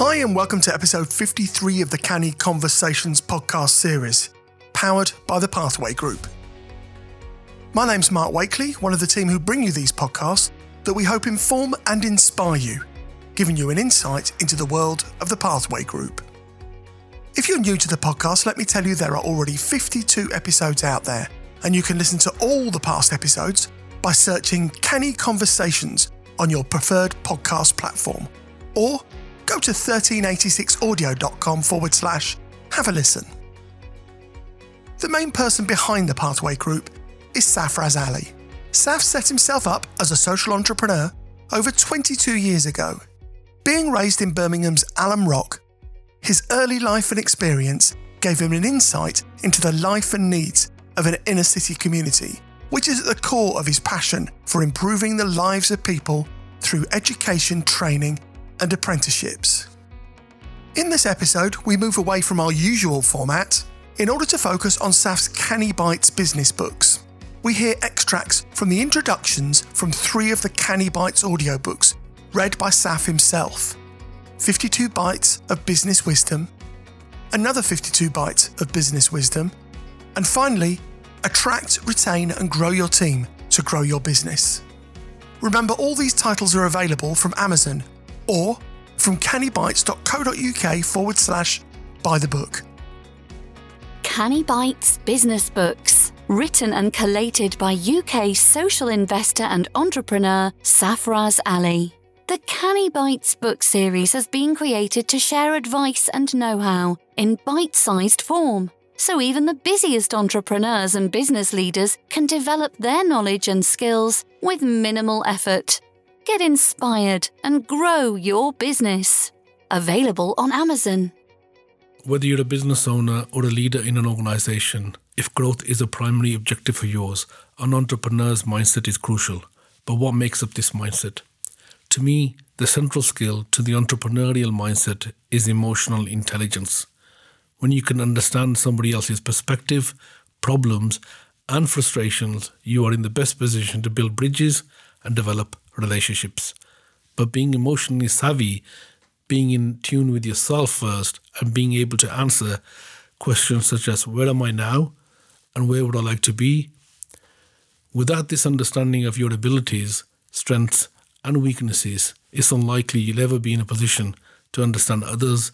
Hi, and welcome to episode 53 of the Canny Conversations podcast series, powered by the Pathway Group. My name's Mark Wakely, one of the team who bring you these podcasts that we hope inform and inspire you, giving you an insight into the world of the Pathway Group. If you're new to the podcast, let me tell you there are already 52 episodes out there, and you can listen to all the past episodes by searching Canny Conversations on your preferred podcast platform, or go to 1386audio.com forward slash have a listen. The main person behind the Pathway Group is Safraz Ali. Saf set himself up as a social entrepreneur over 22 years ago. Being raised in Birmingham's Alum Rock, his early life and experience gave him an insight into the life and needs of an inner city community, which is at the core of his passion for improving the lives of people through education, training, and apprenticeships. In this episode, we move away from our usual format in order to focus on Saf's Canny Bites business books. We hear extracts from the introductions from three of the Canny Bites audiobooks, read by Saf himself 52 Bites of Business Wisdom, another 52 Bites of Business Wisdom, and finally, Attract, Retain, and Grow Your Team to Grow Your Business. Remember, all these titles are available from Amazon or from cannybites.co.uk forward slash buy the book. Canny Bites Business Books, written and collated by UK social investor and entrepreneur Safraz Ali. The Canny Bites book series has been created to share advice and know how in bite sized form, so even the busiest entrepreneurs and business leaders can develop their knowledge and skills with minimal effort. Get inspired and grow your business. Available on Amazon. Whether you're a business owner or a leader in an organization, if growth is a primary objective for yours, an entrepreneur's mindset is crucial. But what makes up this mindset? To me, the central skill to the entrepreneurial mindset is emotional intelligence. When you can understand somebody else's perspective, problems, and frustrations, you are in the best position to build bridges develop relationships. But being emotionally savvy, being in tune with yourself first, and being able to answer questions such as where am I now and where would I like to be? Without this understanding of your abilities, strengths, and weaknesses, it's unlikely you'll ever be in a position to understand others,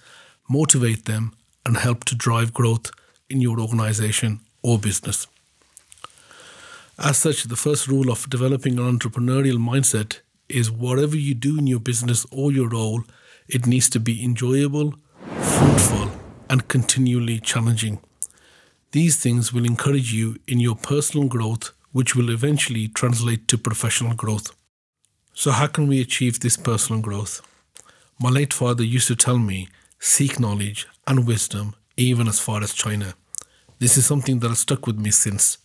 motivate them, and help to drive growth in your organization or business. As such, the first rule of developing an entrepreneurial mindset is whatever you do in your business or your role, it needs to be enjoyable, fruitful, and continually challenging. These things will encourage you in your personal growth, which will eventually translate to professional growth. So, how can we achieve this personal growth? My late father used to tell me seek knowledge and wisdom even as far as China. This is something that has stuck with me since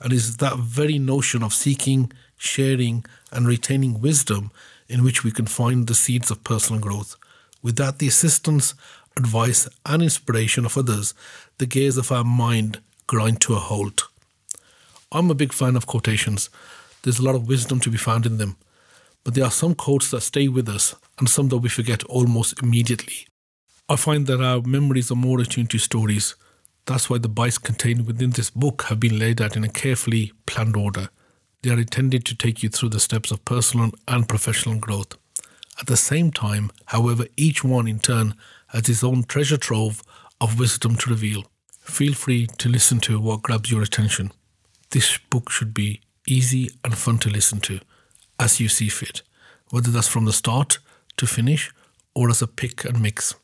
and is that very notion of seeking, sharing, and retaining wisdom in which we can find the seeds of personal growth. Without the assistance, advice, and inspiration of others, the gears of our mind grind to a halt. I'm a big fan of quotations. There's a lot of wisdom to be found in them. But there are some quotes that stay with us and some that we forget almost immediately. I find that our memories are more attuned to stories that's why the bites contained within this book have been laid out in a carefully planned order. They are intended to take you through the steps of personal and professional growth. At the same time, however, each one in turn has its own treasure trove of wisdom to reveal. Feel free to listen to what grabs your attention. This book should be easy and fun to listen to, as you see fit, whether that's from the start to finish or as a pick and mix.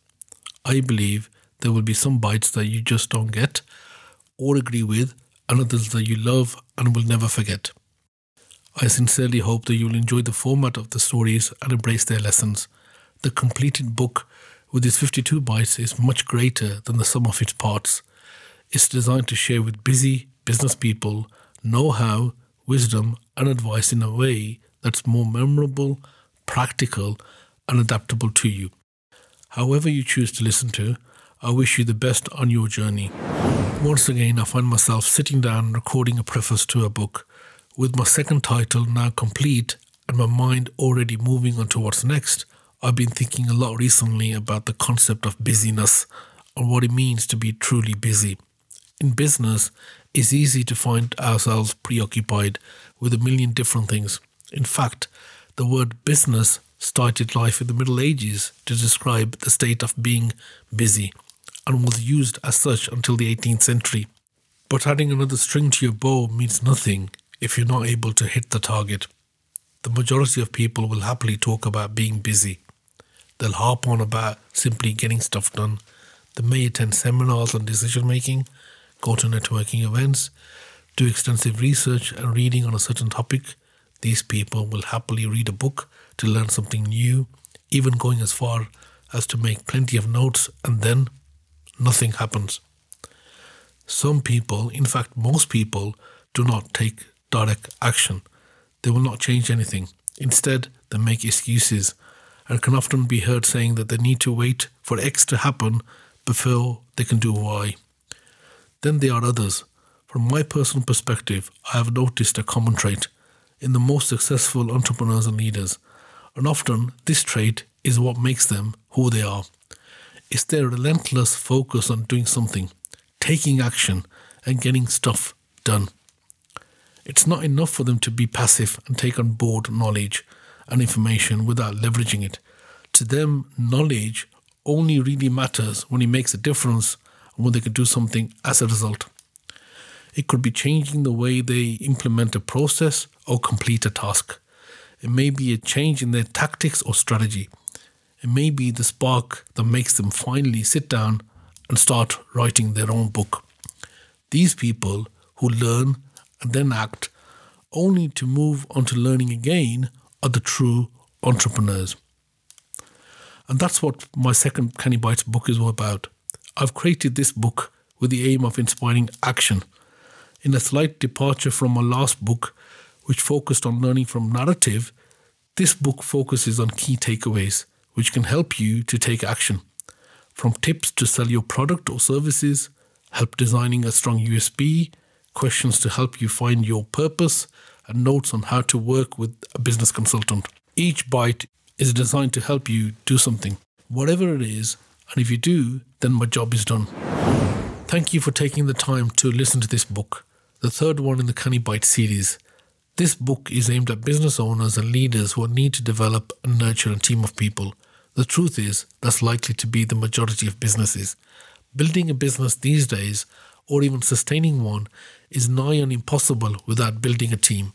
I believe there will be some bites that you just don't get or agree with, and others that you love and will never forget. I sincerely hope that you will enjoy the format of the stories and embrace their lessons. The completed book with its 52 bites is much greater than the sum of its parts. It's designed to share with busy business people know how, wisdom, and advice in a way that's more memorable, practical, and adaptable to you. However, you choose to listen to, I wish you the best on your journey. Once again, I find myself sitting down recording a preface to a book. With my second title now complete and my mind already moving on to what's next, I've been thinking a lot recently about the concept of busyness and what it means to be truly busy. In business, it's easy to find ourselves preoccupied with a million different things. In fact, the word business started life in the Middle Ages to describe the state of being busy and was used as such until the 18th century. But adding another string to your bow means nothing if you're not able to hit the target. The majority of people will happily talk about being busy. They'll harp on about simply getting stuff done. They may attend seminars on decision making, go to networking events, do extensive research and reading on a certain topic. These people will happily read a book to learn something new, even going as far as to make plenty of notes, and then nothing happens. Some people, in fact, most people, do not take direct action. They will not change anything. Instead, they make excuses and can often be heard saying that they need to wait for X to happen before they can do Y. Then there are others. From my personal perspective, I have noticed a common trait in the most successful entrepreneurs and leaders, and often this trait is what makes them who they are. It's their relentless focus on doing something, taking action, and getting stuff done. It's not enough for them to be passive and take on board knowledge and information without leveraging it. To them, knowledge only really matters when it makes a difference and when they can do something as a result. It could be changing the way they implement a process or complete a task. It may be a change in their tactics or strategy. It may be the spark that makes them finally sit down and start writing their own book. These people who learn and then act only to move on to learning again are the true entrepreneurs. And that's what my second Canny Bites book is all about. I've created this book with the aim of inspiring action. In a slight departure from my last book, which focused on learning from narrative, this book focuses on key takeaways which can help you to take action. From tips to sell your product or services, help designing a strong USP, questions to help you find your purpose, and notes on how to work with a business consultant. Each bite is designed to help you do something, whatever it is, and if you do, then my job is done. Thank you for taking the time to listen to this book, the third one in the Canny Bite series. This book is aimed at business owners and leaders who need to develop and nurture a team of people. The truth is, that's likely to be the majority of businesses. Building a business these days, or even sustaining one, is nigh on impossible without building a team.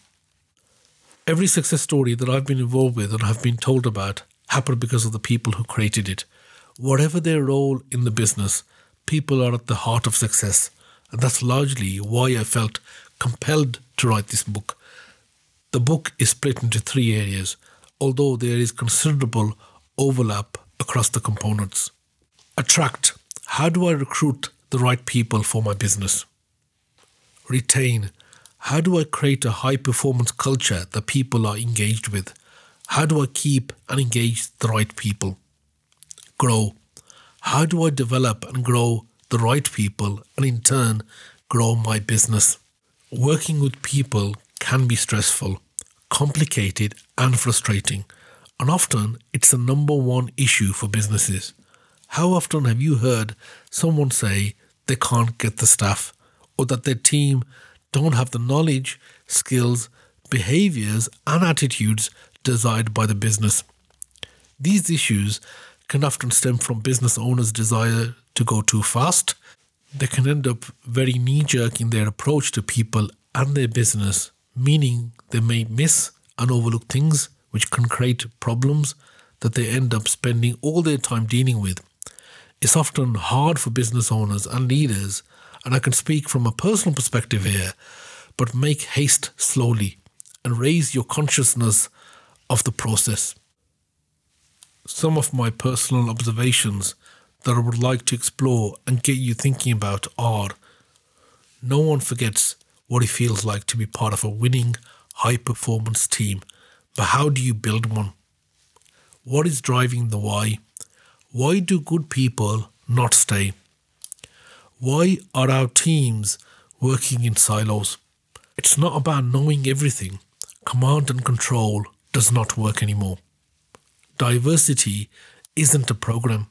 Every success story that I've been involved with and have been told about happened because of the people who created it. Whatever their role in the business, people are at the heart of success. And that's largely why I felt compelled to write this book. The book is split into three areas, although there is considerable overlap across the components. Attract. How do I recruit the right people for my business? Retain. How do I create a high performance culture that people are engaged with? How do I keep and engage the right people? Grow. How do I develop and grow the right people and in turn grow my business? Working with people can be stressful, complicated, and frustrating, and often it's the number one issue for businesses. How often have you heard someone say they can't get the staff or that their team don't have the knowledge, skills, behaviors, and attitudes desired by the business. These issues can often stem from business owners' desire to go too fast. They can end up very knee jerk in their approach to people and their business, meaning they may miss and overlook things which can create problems that they end up spending all their time dealing with. It's often hard for business owners and leaders and I can speak from a personal perspective here, but make haste slowly and raise your consciousness of the process. Some of my personal observations that I would like to explore and get you thinking about are no one forgets what it feels like to be part of a winning, high performance team, but how do you build one? What is driving the why? Why do good people not stay? Why are our teams working in silos? It's not about knowing everything. Command and control does not work anymore. diversity isn't a program.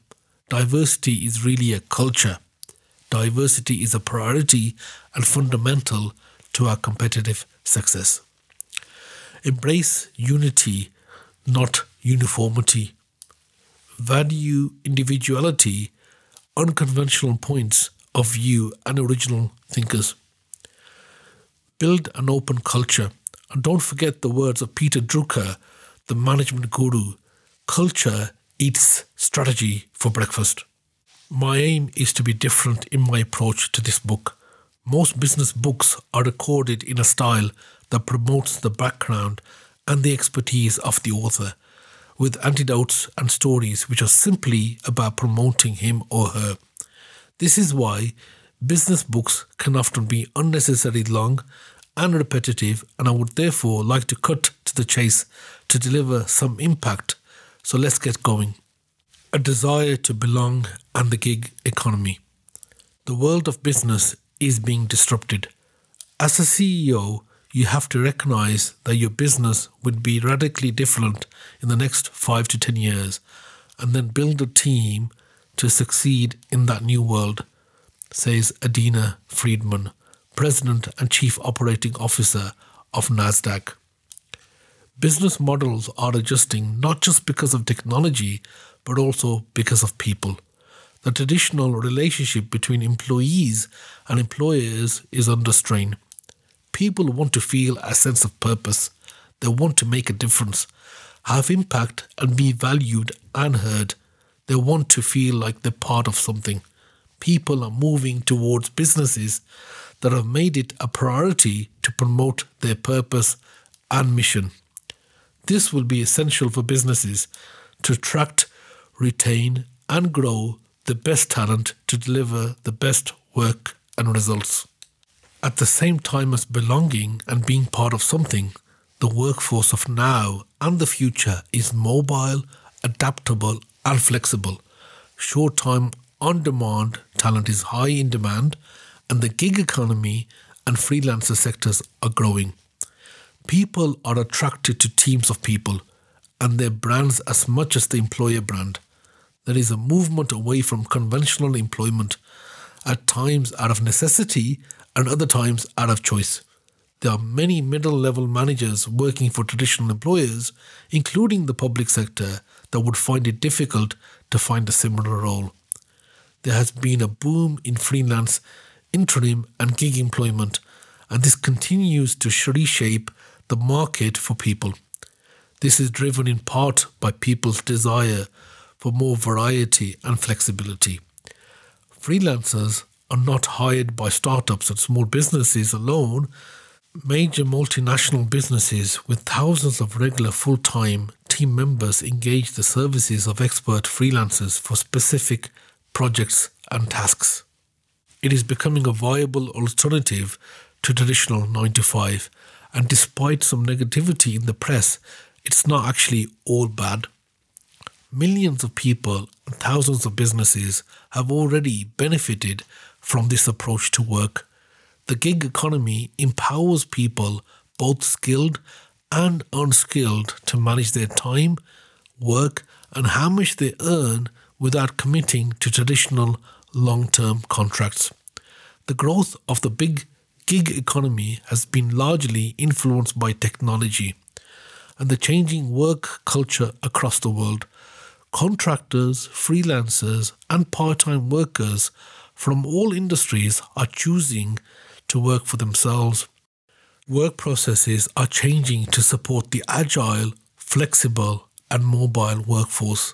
Diversity is really a culture. Diversity is a priority and fundamental to our competitive success. Embrace unity, not uniformity. Value individuality, unconventional points of view, and original thinkers. Build an open culture. And don't forget the words of Peter Drucker, the management guru culture eats strategy for breakfast. My aim is to be different in my approach to this book. Most business books are recorded in a style that promotes the background and the expertise of the author, with anecdotes and stories which are simply about promoting him or her. This is why business books can often be unnecessarily long and repetitive, and I would therefore like to cut to the chase to deliver some impact. So let's get going. A desire to belong and the gig economy. The world of business is being disrupted. As a CEO, you have to recognize that your business would be radically different in the next five to 10 years and then build a team to succeed in that new world, says Adena Friedman, President and Chief Operating Officer of NASDAQ. Business models are adjusting not just because of technology, but also because of people. The traditional relationship between employees and employers is under strain. People want to feel a sense of purpose. They want to make a difference, have impact, and be valued and heard. They want to feel like they're part of something. People are moving towards businesses that have made it a priority to promote their purpose and mission. This will be essential for businesses to attract, retain, and grow the best talent to deliver the best work and results. At the same time as belonging and being part of something, the workforce of now and the future is mobile, adaptable, and flexible. Short time, on demand talent is high in demand, and the gig economy and freelancer sectors are growing. People are attracted to teams of people and their brands as much as the employer brand. There is a movement away from conventional employment, at times out of necessity and other times out of choice. There are many middle level managers working for traditional employers, including the public sector, that would find it difficult to find a similar role. There has been a boom in freelance, interim, and gig employment, and this continues to reshape the market for people. This is driven in part by people's desire for more variety and flexibility. Freelancers are not hired by startups and small businesses alone. Major multinational businesses with thousands of regular full time team members engage the services of expert freelancers for specific projects and tasks. It is becoming a viable alternative to traditional 9 to 5, and despite some negativity in the press, it's not actually all bad. Millions of people and thousands of businesses have already benefited from this approach to work. The gig economy empowers people, both skilled and unskilled, to manage their time, work, and how much they earn without committing to traditional long term contracts. The growth of the big gig economy has been largely influenced by technology and the changing work culture across the world. Contractors, freelancers, and part time workers from all industries are choosing to work for themselves. Work processes are changing to support the agile, flexible, and mobile workforce.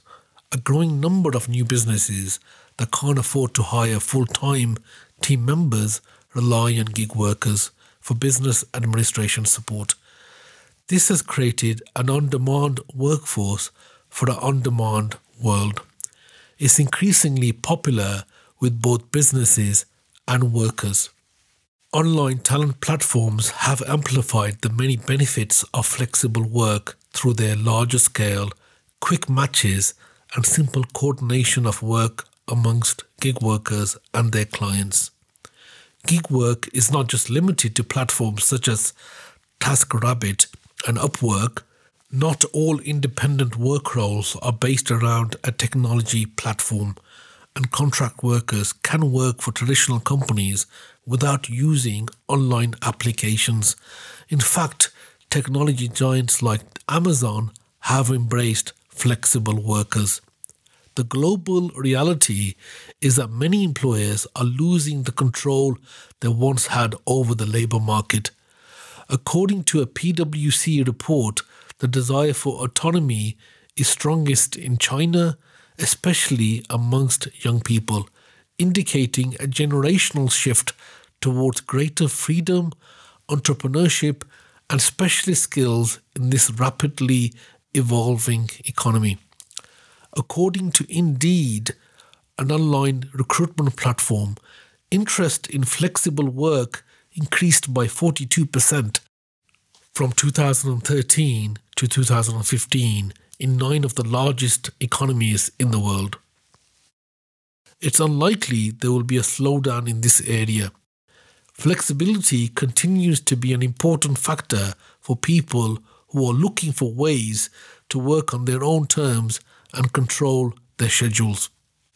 A growing number of new businesses that can't afford to hire full time team members rely on gig workers for business administration support. This has created an on demand workforce for the on demand world. It's increasingly popular with both businesses and workers. Online talent platforms have amplified the many benefits of flexible work through their larger scale, quick matches, and simple coordination of work amongst gig workers and their clients. Gig work is not just limited to platforms such as TaskRabbit and Upwork. Not all independent work roles are based around a technology platform, and contract workers can work for traditional companies without using online applications. In fact, technology giants like Amazon have embraced flexible workers. The global reality is that many employers are losing the control they once had over the labour market. According to a PwC report, the desire for autonomy is strongest in China, especially amongst young people, indicating a generational shift towards greater freedom, entrepreneurship, and specialist skills in this rapidly evolving economy. According to Indeed, an online recruitment platform, interest in flexible work increased by 42% from 2013 to 2015 in nine of the largest economies in the world. It's unlikely there will be a slowdown in this area. Flexibility continues to be an important factor for people who are looking for ways to work on their own terms and control their schedules.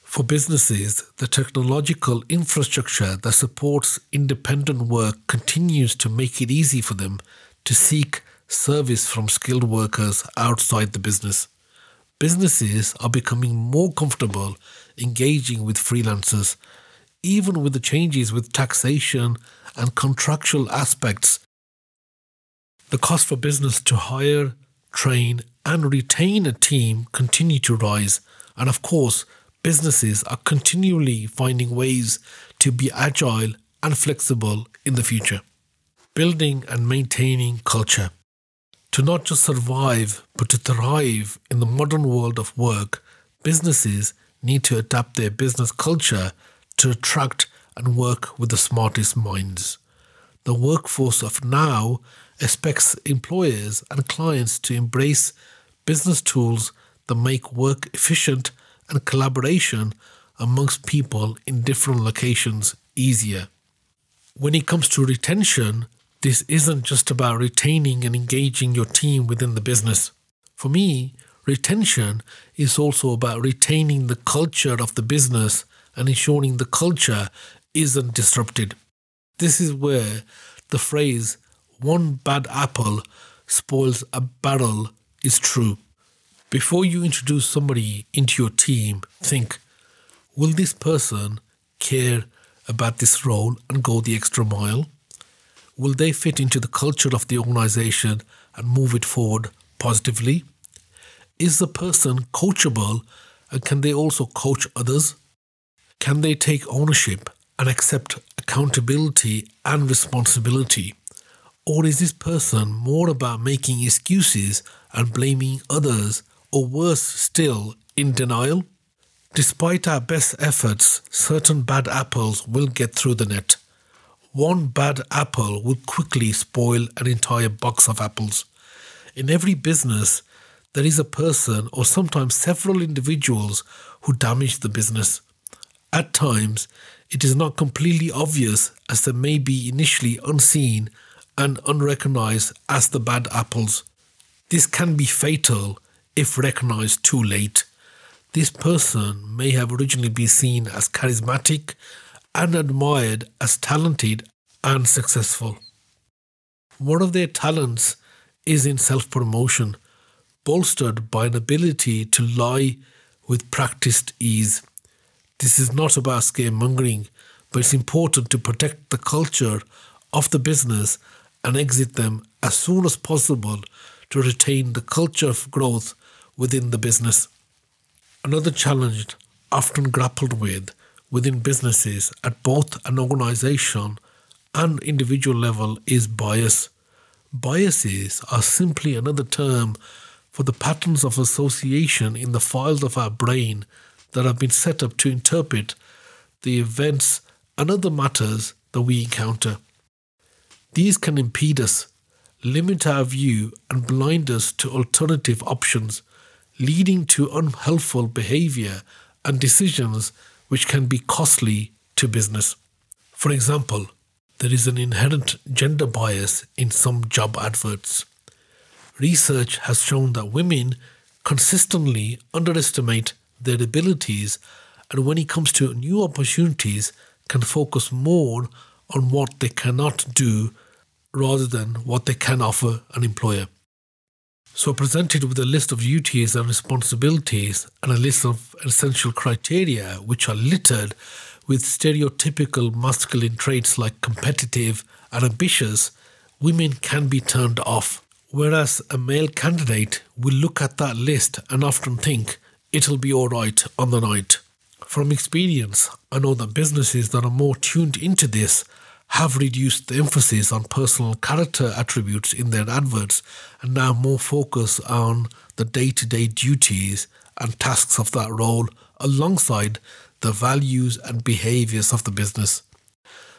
For businesses, the technological infrastructure that supports independent work continues to make it easy for them to seek service from skilled workers outside the business. Businesses are becoming more comfortable engaging with freelancers, even with the changes with taxation and contractual aspects. The cost for business to hire, train, and retain a team continue to rise, and of course, businesses are continually finding ways to be agile and flexible in the future. Building and maintaining culture. To not just survive, but to thrive in the modern world of work, businesses need to adapt their business culture to attract and work with the smartest minds. The workforce of now expects employers and clients to embrace business tools that make work efficient and collaboration amongst people in different locations easier. When it comes to retention, this isn't just about retaining and engaging your team within the business. For me, retention is also about retaining the culture of the business and ensuring the culture isn't disrupted. This is where the phrase, one bad apple spoils a barrel, is true. Before you introduce somebody into your team, think will this person care about this role and go the extra mile? Will they fit into the culture of the organization and move it forward positively? Is the person coachable and can they also coach others? Can they take ownership and accept accountability and responsibility? Or is this person more about making excuses and blaming others, or worse still, in denial? Despite our best efforts, certain bad apples will get through the net. One bad apple will quickly spoil an entire box of apples. In every business, there is a person or sometimes several individuals who damage the business. At times, it is not completely obvious as they may be initially unseen and unrecognized as the bad apples. This can be fatal if recognized too late. This person may have originally been seen as charismatic and admired as talented and successful. One of their talents is in self promotion, bolstered by an ability to lie with practiced ease. This is not about scaremongering, but it's important to protect the culture of the business and exit them as soon as possible to retain the culture of growth within the business. Another challenge often grappled with within businesses at both an organization and individual level is bias. Biases are simply another term for the patterns of association in the files of our brain that have been set up to interpret the events and other matters that we encounter. These can impede us, limit our view, and blind us to alternative options, leading to unhelpful behavior and decisions which can be costly to business. For example, there is an inherent gender bias in some job adverts. research has shown that women consistently underestimate their abilities and when it comes to new opportunities can focus more on what they cannot do rather than what they can offer an employer. So, presented with a list of duties and responsibilities and a list of essential criteria which are littered with stereotypical masculine traits like competitive and ambitious, women can be turned off. Whereas a male candidate will look at that list and often think it'll be alright on the night. From experience, I know that businesses that are more tuned into this have reduced the emphasis on personal character attributes in their adverts and now more focus on the day to day duties and tasks of that role alongside the values and behaviors of the business.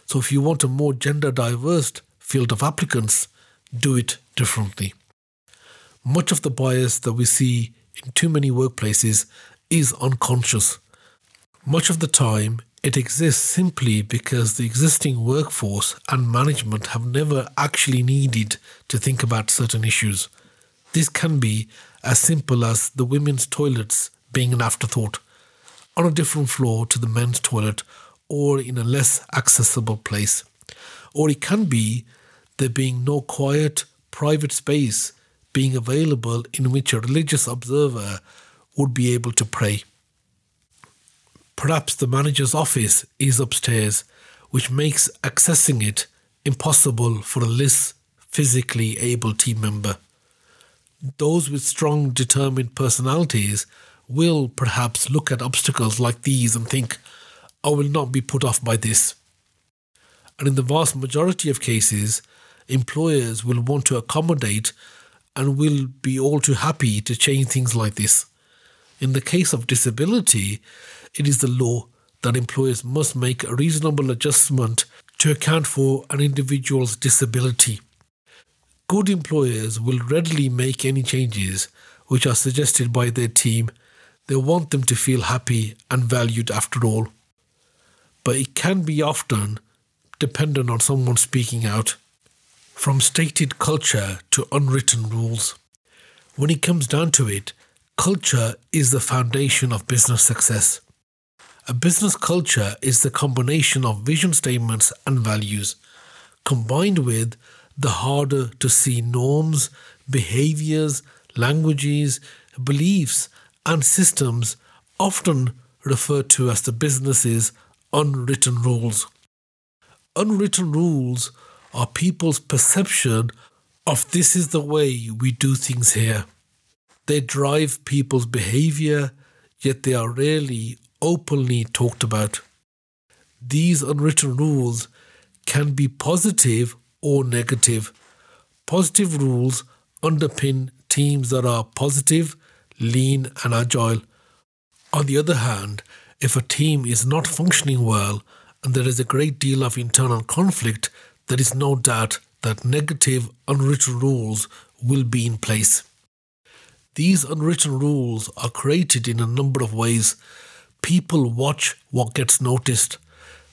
So, if you want a more gender diverse field of applicants, do it differently. Much of the bias that we see in too many workplaces is unconscious. Much of the time, it exists simply because the existing workforce and management have never actually needed to think about certain issues. This can be as simple as the women's toilets being an afterthought on a different floor to the men's toilet or in a less accessible place. Or it can be there being no quiet, private space being available in which a religious observer would be able to pray. Perhaps the manager's office is upstairs, which makes accessing it impossible for a less physically able team member. Those with strong, determined personalities will perhaps look at obstacles like these and think, I will not be put off by this. And in the vast majority of cases, employers will want to accommodate and will be all too happy to change things like this. In the case of disability, it is the law that employers must make a reasonable adjustment to account for an individual's disability. Good employers will readily make any changes which are suggested by their team. They want them to feel happy and valued after all. But it can be often dependent on someone speaking out. From stated culture to unwritten rules. When it comes down to it, culture is the foundation of business success. A business culture is the combination of vision statements and values, combined with the harder to see norms, behaviors, languages, beliefs, and systems, often referred to as the business's unwritten rules. Unwritten rules are people's perception of this is the way we do things here. They drive people's behavior, yet they are rarely openly talked about. These unwritten rules can be positive or negative. Positive rules underpin teams that are positive, lean, and agile. On the other hand, if a team is not functioning well and there is a great deal of internal conflict, there is no doubt that negative unwritten rules will be in place. These unwritten rules are created in a number of ways. People watch what gets noticed,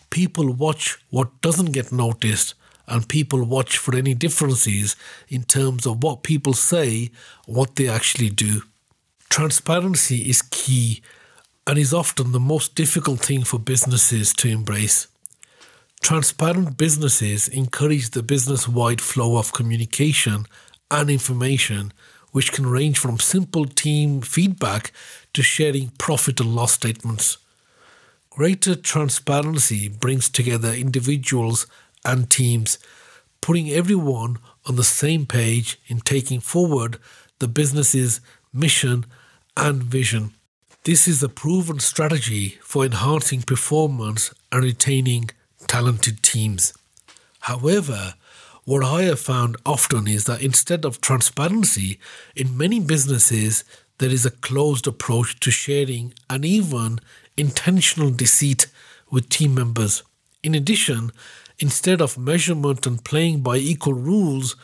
people watch what doesn't get noticed, and people watch for any differences in terms of what people say, what they actually do. Transparency is key and is often the most difficult thing for businesses to embrace. Transparent businesses encourage the business wide flow of communication and information, which can range from simple team feedback to sharing profit and loss statements. Greater transparency brings together individuals and teams, putting everyone on the same page in taking forward the business's mission and vision. This is a proven strategy for enhancing performance and retaining talented teams. However, what I have found often is that instead of transparency, in many businesses, there is a closed approach to sharing and even intentional deceit with team members. In addition, instead of measurement and playing by equal rules,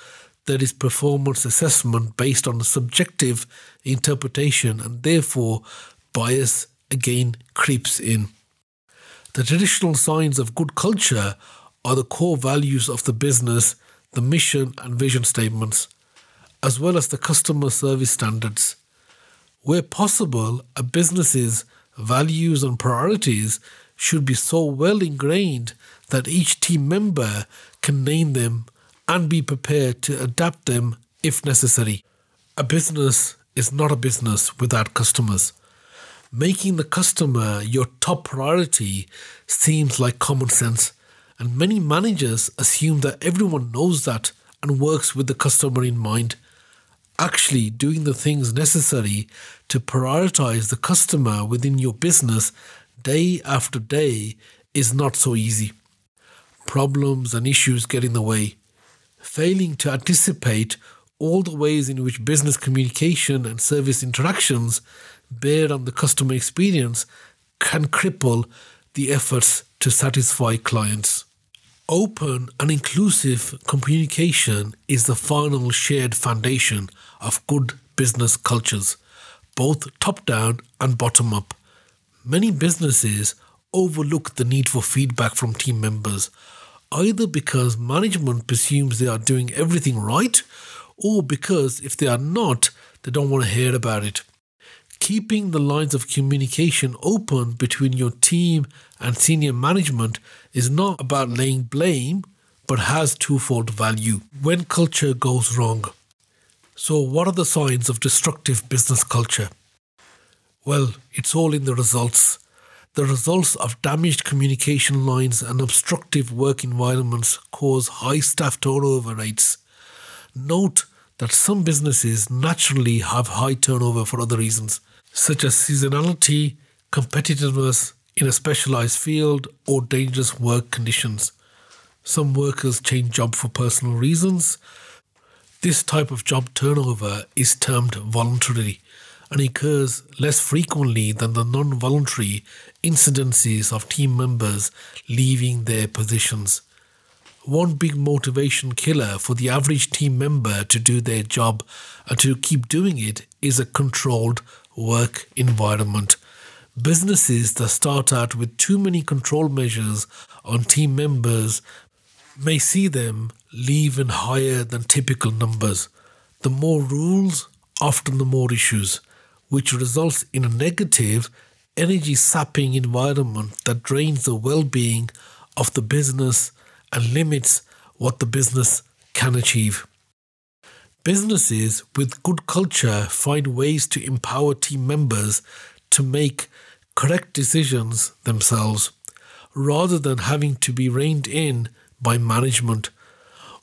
there is performance assessment based on subjective interpretation, and therefore bias again creeps in. The traditional signs of good culture are the core values of the business, the mission and vision statements. as well as the customer service standards. Where possible, a business's values and priorities should be so well ingrained that each team member can name them and be prepared to adapt them if necessary. A business is not a business without customers. Making the customer your top priority seems like common sense, and many managers assume that everyone knows that and works with the customer in mind. Actually, doing the things necessary to prioritize the customer within your business day after day is not so easy. Problems and issues get in the way. Failing to anticipate all the ways in which business communication and service interactions bear on the customer experience can cripple the efforts to satisfy clients. Open and inclusive communication is the final shared foundation of good business cultures, both top down and bottom up. Many businesses overlook the need for feedback from team members, either because management presumes they are doing everything right, or because if they are not, they don't want to hear about it. Keeping the lines of communication open between your team and senior management is not about laying blame, but has twofold value when culture goes wrong. So, what are the signs of destructive business culture? Well, it's all in the results. The results of damaged communication lines and obstructive work environments cause high staff turnover rates. Note that some businesses naturally have high turnover for other reasons, such as seasonality, competitiveness in a specialized field, or dangerous work conditions. Some workers change job for personal reasons. This type of job turnover is termed voluntary and occurs less frequently than the non voluntary incidences of team members leaving their positions. One big motivation killer for the average team member to do their job and to keep doing it is a controlled work environment. Businesses that start out with too many control measures on team members may see them leave in higher than typical numbers. The more rules, often the more issues which results in a negative, energy sapping environment that drains the well being of the business and limits what the business can achieve. Businesses with good culture find ways to empower team members to make correct decisions themselves rather than having to be reined in by management.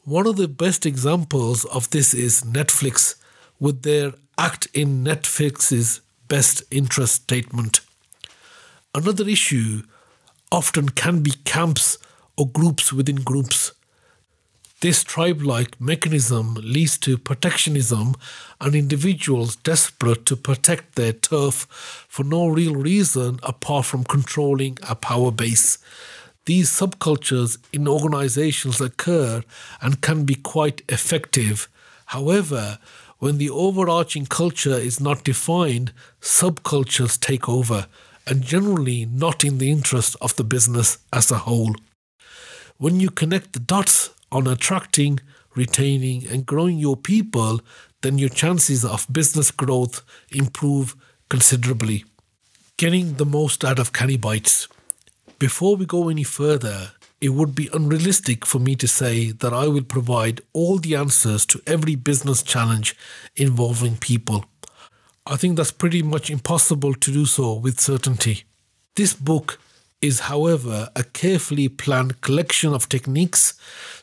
One of the best examples of this is Netflix with their act in Netflix's best interest statement. Another issue often can be camps or groups within groups. This tribe like mechanism leads to protectionism and individuals desperate to protect their turf for no real reason apart from controlling a power base. These subcultures in organizations occur and can be quite effective. However, when the overarching culture is not defined, subcultures take over, and generally not in the interest of the business as a whole. When you connect the dots on attracting, retaining, and growing your people, then your chances of business growth improve considerably. Getting the most out of Canny Bites. Before we go any further, it would be unrealistic for me to say that I will provide all the answers to every business challenge involving people. I think that's pretty much impossible to do so with certainty. This book is, however, a carefully planned collection of techniques,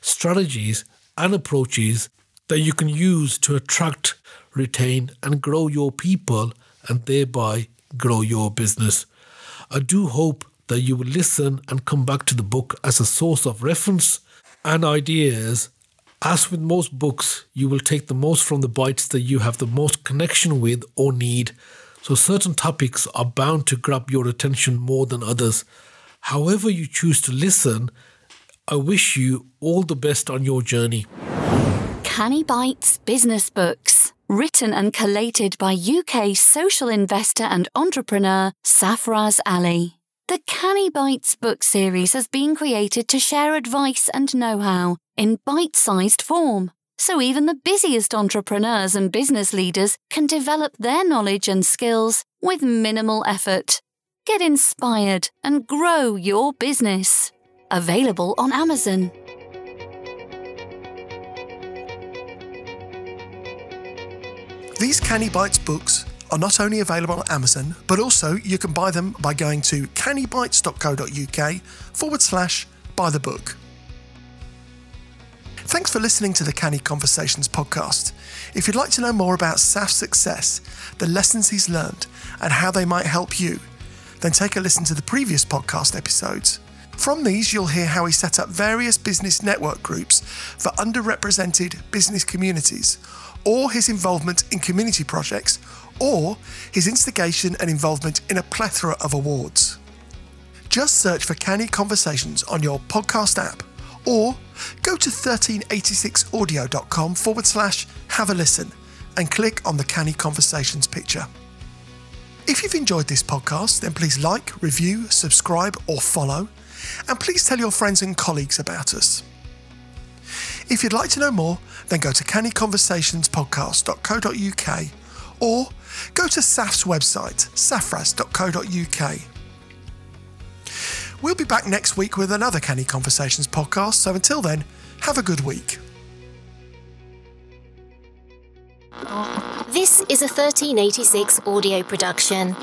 strategies, and approaches that you can use to attract, retain, and grow your people and thereby grow your business. I do hope that you will listen and come back to the book as a source of reference and ideas. As with most books, you will take the most from the bites that you have the most connection with or need. So, certain topics are bound to grab your attention more than others. However, you choose to listen, I wish you all the best on your journey. Canny Bites Business Books, written and collated by UK social investor and entrepreneur Safraz Ali. The Canny Bites book series has been created to share advice and know how in bite sized form. so even the busiest entrepreneurs and business leaders can develop their knowledge and skills with minimal effort. Get inspired and grow your business. Available on Amazon. These Canny Bites books are not only available on Amazon, but also you can buy them by going to cannybites.co.uk forward slash buy the book. Thanks for listening to the Canny Conversations podcast. If you'd like to know more about Saf's success, the lessons he's learned, and how they might help you, then take a listen to the previous podcast episodes. From these, you'll hear how he set up various business network groups for underrepresented business communities, or his involvement in community projects, or his instigation and involvement in a plethora of awards. Just search for Canny Conversations on your podcast app, or go to 1386audio.com forward slash have a listen and click on the Canny Conversations picture. If you've enjoyed this podcast, then please like, review, subscribe, or follow, and please tell your friends and colleagues about us. If you'd like to know more, then go to cannyconversationspodcast.co.uk or go to SAF's website, safras.co.uk. We'll be back next week with another Canny Conversations podcast, so until then, have a good week. This is a 1386 audio production.